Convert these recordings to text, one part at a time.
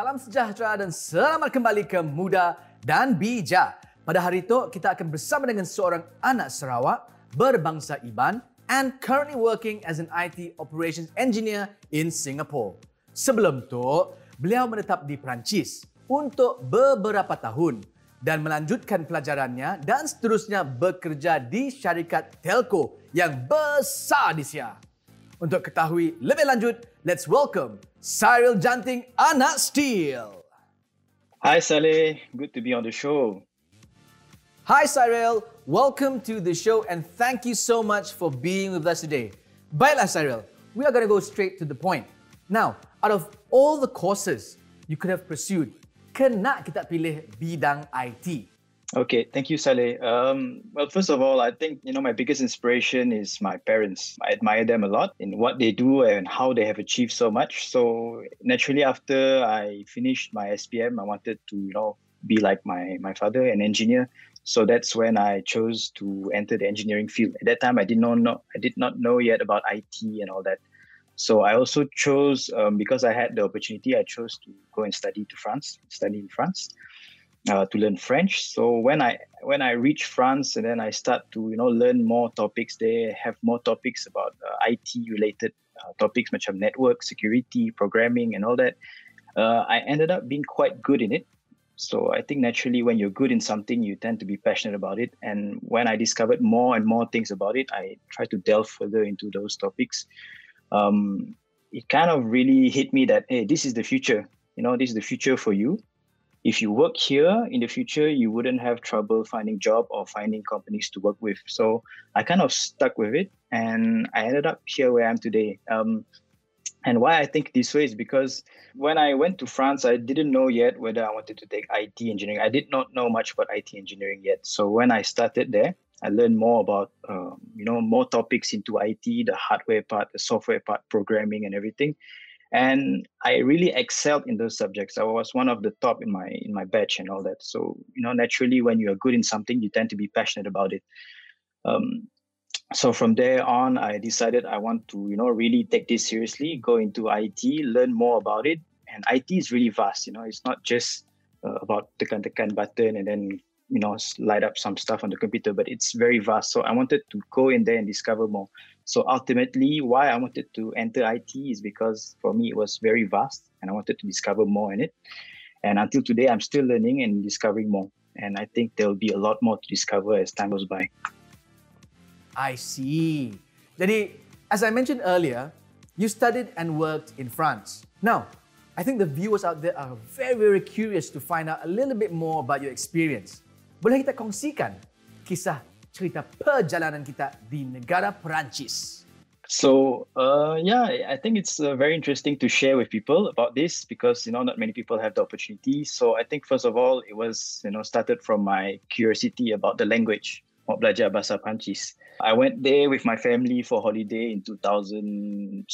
Salam sejahtera dan selamat kembali ke Muda dan Bija. Pada hari itu, kita akan bersama dengan seorang anak Sarawak berbangsa Iban and currently working as an IT operations engineer in Singapore. Sebelum tu, beliau menetap di Perancis untuk beberapa tahun dan melanjutkan pelajarannya dan seterusnya bekerja di syarikat telco yang besar di Sia. Untuk ketahui lebih lanjut, let's welcome Cyril Janting Anak Steel. Hi Saleh, good to be on the show. Hi Cyril, welcome to the show and thank you so much for being with us today. Baiklah Cyril, we are going to go straight to the point. Now, out of all the courses you could have pursued, kena kita pilih bidang IT? Okay, thank you, Saleh. Um, well, first of all, I think you know my biggest inspiration is my parents. I admire them a lot in what they do and how they have achieved so much. So naturally, after I finished my SPM, I wanted to you know be like my my father, an engineer. So that's when I chose to enter the engineering field. At that time, I did not know I did not know yet about IT and all that. So I also chose um, because I had the opportunity. I chose to go and study to France, study in France uh, to learn French. So when I when I reach France and then I start to you know learn more topics there, have more topics about uh, IT related uh, topics, much of network security, programming, and all that. Uh, I ended up being quite good in it. So I think naturally, when you're good in something, you tend to be passionate about it. And when I discovered more and more things about it, I tried to delve further into those topics. Um, it kind of really hit me that hey, this is the future. You know, this is the future for you if you work here in the future, you wouldn't have trouble finding job or finding companies to work with. So I kind of stuck with it, and I ended up here where I am today. Um, and why I think this way is because when I went to France, I didn't know yet whether I wanted to take IT engineering. I did not know much about IT engineering yet. So when I started there, I learned more about um, you know more topics into IT, the hardware part, the software part, programming, and everything and i really excelled in those subjects. I was one of the top in my in my batch and all that. So you know naturally when you are good in something you tend to be passionate about it. Um, so from there on i decided i want to you know really take this seriously go into it learn more about it. And it is really vast you know it's not just uh, about tekan tekan button and then you know light up some stuff on the computer but it's very vast. So i wanted to go in there and discover more. So ultimately why i wanted to enter it is because for me it was very vast and i wanted to discover more in it. And until today i'm still learning and discovering more. And i think there'll be a lot more to discover as time goes by. I see. Jadi as i mentioned earlier you studied and worked in france. Now I think the viewers out there are very, very curious to find out a little bit more about your experience. Boleh kita kongsikan kisah cerita perjalanan kita di negara Perancis? So, uh, yeah, I think it's uh, very interesting to share with people about this because you know not many people have the opportunity. So, I think first of all, it was you know started from my curiosity about the language. Mau belajar bahasa Perancis. I went there with my family for holiday in 2007.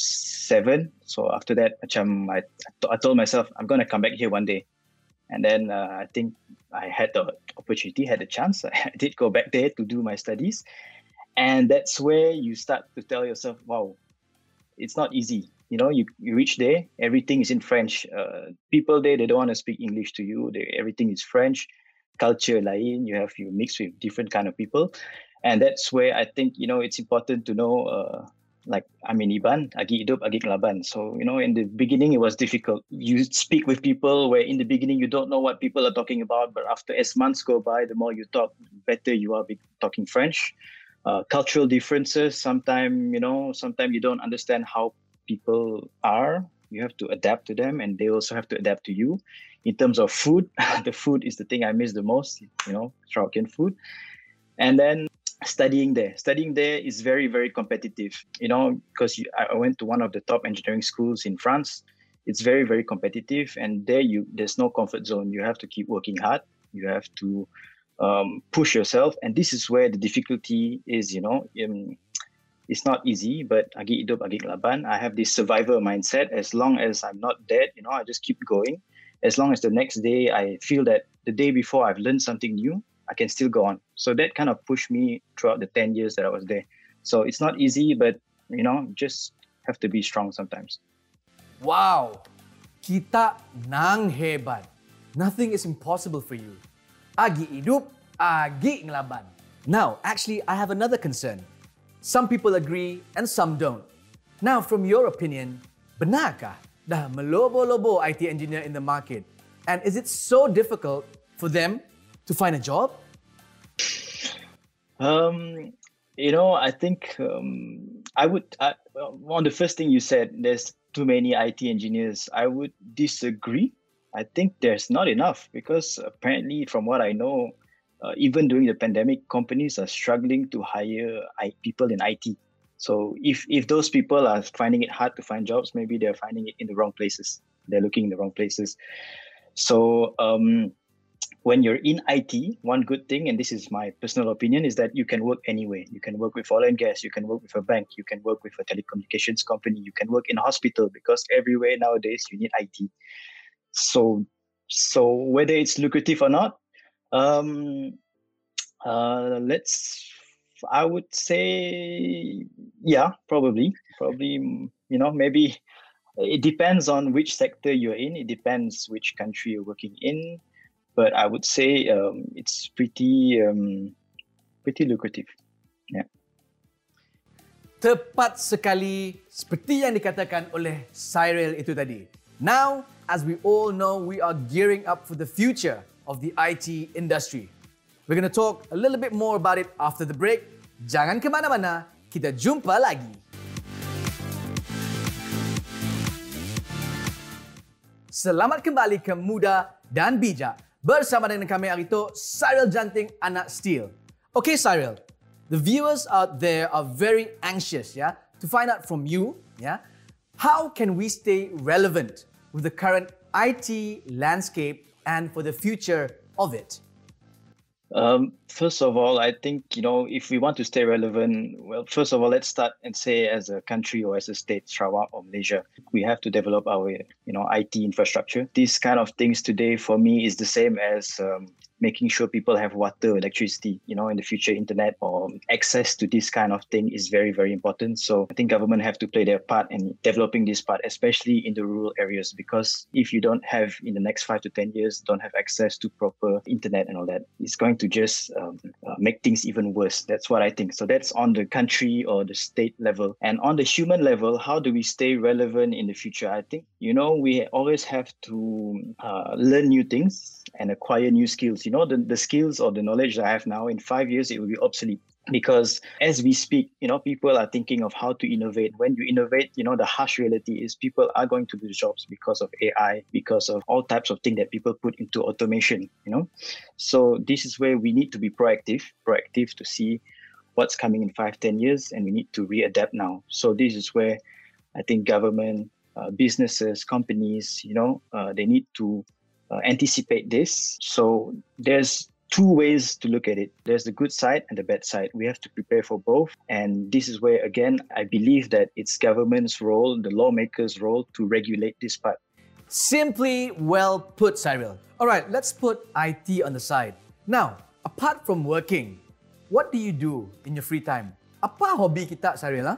So after that, macam I, I told myself I'm gonna come back here one day. And then uh, I think I had the opportunity, had the chance. I did go back there to do my studies. And that's where you start to tell yourself, wow, it's not easy. You know, you, you reach there, everything is in French. Uh, people there, they don't want to speak English to you. They, everything is French. Culture lain, you have you mix with different kind of people. And that's where I think, you know, it's important to know uh, like I'm in Iban, agi hidup, agi kelaban. So, you know, in the beginning, it was difficult. You speak with people where in the beginning, you don't know what people are talking about. But after as months go by, the more you talk, better you are talking French. Uh, cultural differences, sometimes, you know, sometimes you don't understand how people are. You have to adapt to them and they also have to adapt to you. In terms of food, the food is the thing I miss the most, you know, Sarawak food. And then studying there. Studying there is very very competitive you know because i went to one of the top engineering schools in france. It's very very competitive and there you there's no comfort zone. You have to keep working hard. You have to um, push yourself and this is where the difficulty is you know. Um, it's not easy but agi agi i have this survivor mindset. As long as i'm not dead you know i just keep going. As long as the next day i feel that the day before i've learned something new I can still go on. So that kind of pushed me throughout the 10 years that I was there. So it's not easy, but you know, just have to be strong sometimes. Wow. kita nang hebat. Nothing is impossible for you. Agi hidup, agi ngelaban. Now, actually, I have another concern. Some people agree and some don't. Now, from your opinion, benarkah dah melobo-lobo IT engineer in the market? And is it so difficult for them to find a job? Um, you know, I think um, I would. I, on the first thing you said, there's too many IT engineers. I would disagree. I think there's not enough because apparently, from what I know, uh, even during the pandemic, companies are struggling to hire I- people in IT. So if if those people are finding it hard to find jobs, maybe they're finding it in the wrong places. They're looking in the wrong places. So um, when you're in IT, one good thing, and this is my personal opinion, is that you can work anywhere. You can work with oil and gas, you can work with a bank, you can work with a telecommunications company, you can work in a hospital because everywhere nowadays you need IT. So so whether it's lucrative or not, um, uh, let's. I would say, yeah, probably, probably. You know, maybe it depends on which sector you're in. It depends which country you're working in, but I would say um, it's pretty, um, pretty lucrative. Tepat sekali seperti yang dikatakan oleh Cyril itu tadi. Now, as we all know, we are gearing up for the future of the IT industry. We're going to talk a little bit more about it after the break. Jangan ke mana-mana, kita jumpa lagi. Selamat kembali ke Muda dan Bijak. Bersama dengan kami hari itu, Cyril Janting, anak Steel. Okay, Cyril. The viewers out there are very anxious, yeah, to find out from you, yeah, how can we stay relevant with the current IT landscape and for the future of it? Um, first of all, I think you know if we want to stay relevant, well, first of all, let's start and say as a country or as a state, Sarawak or Malaysia, we have to develop our you know IT infrastructure. These kind of things today for me is the same as um, making sure people have water, electricity. You know, in the future, internet or access to this kind of thing is very very important. So I think government have to play their part in developing this part, especially in the rural areas, because if you don't have in the next five to ten years don't have access to proper internet and all that, it's going to just um, uh, make things even worse. That's what I think. So that's on the country or the state level. And on the human level, how do we stay relevant in the future? I think, you know, we always have to uh, learn new things and acquire new skills. You know, the, the skills or the knowledge that I have now in five years, it will be obsolete. Because as we speak you know people are thinking of how to innovate. When you innovate you know the harsh reality is people are going to lose jobs because of ai because of all types of things that people put into automation you know. So this is where we need to be proactive proactive to see what's coming in five ten years and we need to readapt now. So this is where i think government uh, businesses companies you know uh, they need to uh, anticipate this so there's two ways to look at it. There's the good side and the bad side. We have to prepare for both. And this is where, again, I believe that it's government's role, the lawmakers' role to regulate this part. Simply well put, Cyril. All right, let's put IT on the side. Now, apart from working, what do you do in your free time? Apa hobi kita, Cyril? Huh?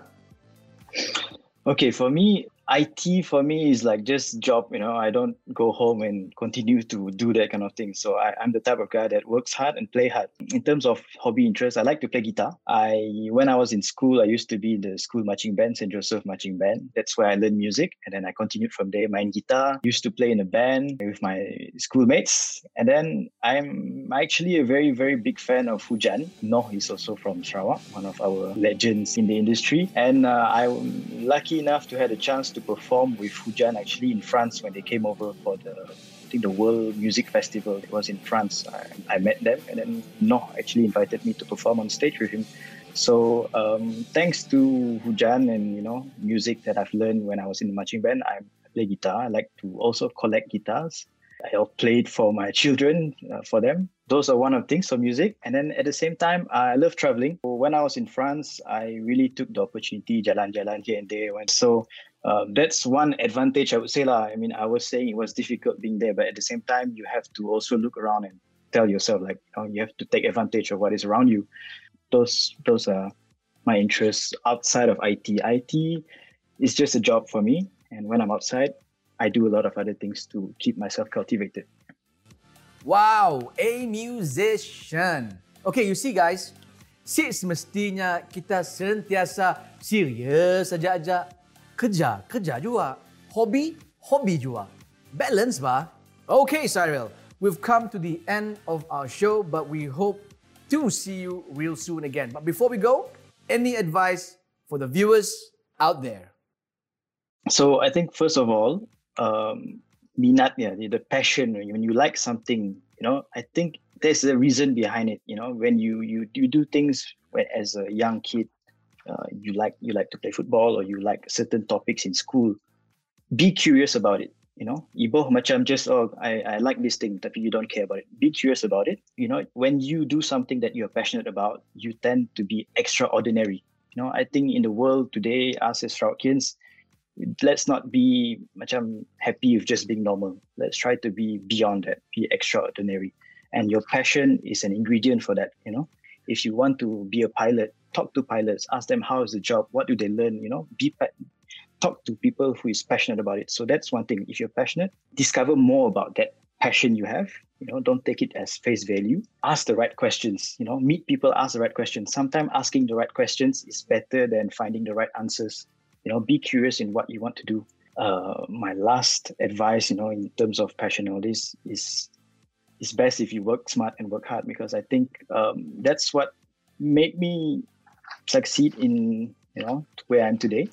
Okay, for me, IT for me is like just job, you know. I don't go home and continue to do that kind of thing. So I, I'm the type of guy that works hard and play hard. In terms of hobby interest, I like to play guitar. I when I was in school, I used to be in the school marching band, St. Joseph Marching Band. That's where I learned music. And then I continued from there, playing guitar, used to play in a band with my schoolmates. And then I'm actually a very, very big fan of Hujan. Noh, he's also from Sarawak, one of our legends in the industry. And uh, I'm lucky enough to have a chance to perform with Hujan actually in France when they came over for the I think the World Music Festival. It was in France. I, I met them, and then Noh actually invited me to perform on stage with him. So um, thanks to Hujan and you know music that I've learned when I was in the marching band, I play guitar. I like to also collect guitars. I played for my children, uh, for them. Those are one of the things for music. And then at the same time, I love traveling. When I was in France, I really took the opportunity, jalan-jalan here and there. And so uh, that's one advantage I would say. lah. I mean, I was saying it was difficult being there, but at the same time, you have to also look around and tell yourself, like, oh, you have to take advantage of what is around you. Those, those are my interests outside of IT. IT is just a job for me. And when I'm outside, I do a lot of other things to keep myself cultivated. Wow, a musician. Okay, you see guys, semestinya kita sentiasa serius saja-aja. Kerja, kerja juga. Hobi, hobi juga. Balance ba? Okay, Cyril, we've come to the end of our show, but we hope to see you real soon again. But before we go, any advice for the viewers out there? So I think first of all, um, minat, yeah, the passion when you like something, you know, I think there's a reason behind it. You know, when you you you do things when, as a young kid, uh, you like you like to play football or you like certain topics in school. Be curious about it. You know, ibo macam just oh I, I like this thing, but you don't care about it. Be curious about it. You know, when you do something that you're passionate about, you tend to be extraordinary. You know, I think in the world today, us as Sarawakians, let's not be macam happy with just being normal. Let's try to be beyond that, be extraordinary. And your passion is an ingredient for that, you know. If you want to be a pilot, talk to pilots, ask them how is the job, what do they learn, you know, be talk to people who is passionate about it. So that's one thing. If you're passionate, discover more about that passion you have. You know, don't take it as face value. Ask the right questions. You know, meet people, ask the right questions. Sometimes asking the right questions is better than finding the right answers you know be curious in what you want to do. Uh, my last advice you know in terms of passion all this is it's best if you work smart and work hard because i think um, that's what made me succeed in you know where i'm today.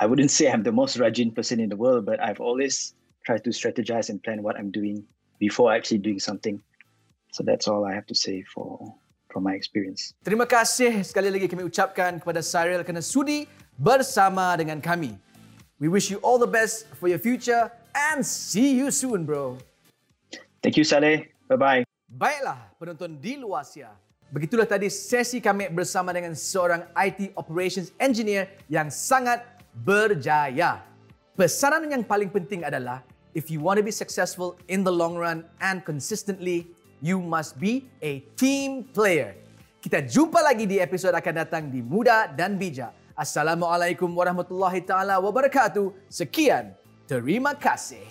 I wouldn't say i'm the most rajin person in the world but i've always tried to strategize and plan what i'm doing before actually doing something. So that's all i have to say for from my experience. Terima kasih sekali lagi kami ucapkan kepada Cyril kerana sudi bersama dengan kami. We wish you all the best for your future and see you soon, bro. Thank you, Saleh. Bye-bye. Baiklah, penonton di luar sia. Begitulah tadi sesi kami bersama dengan seorang IT Operations Engineer yang sangat berjaya. Pesanan yang paling penting adalah, if you want to be successful in the long run and consistently, you must be a team player. Kita jumpa lagi di episod akan datang di Muda dan Bijak. Assalamualaikum warahmatullahi taala wabarakatuh. Sekian, terima kasih.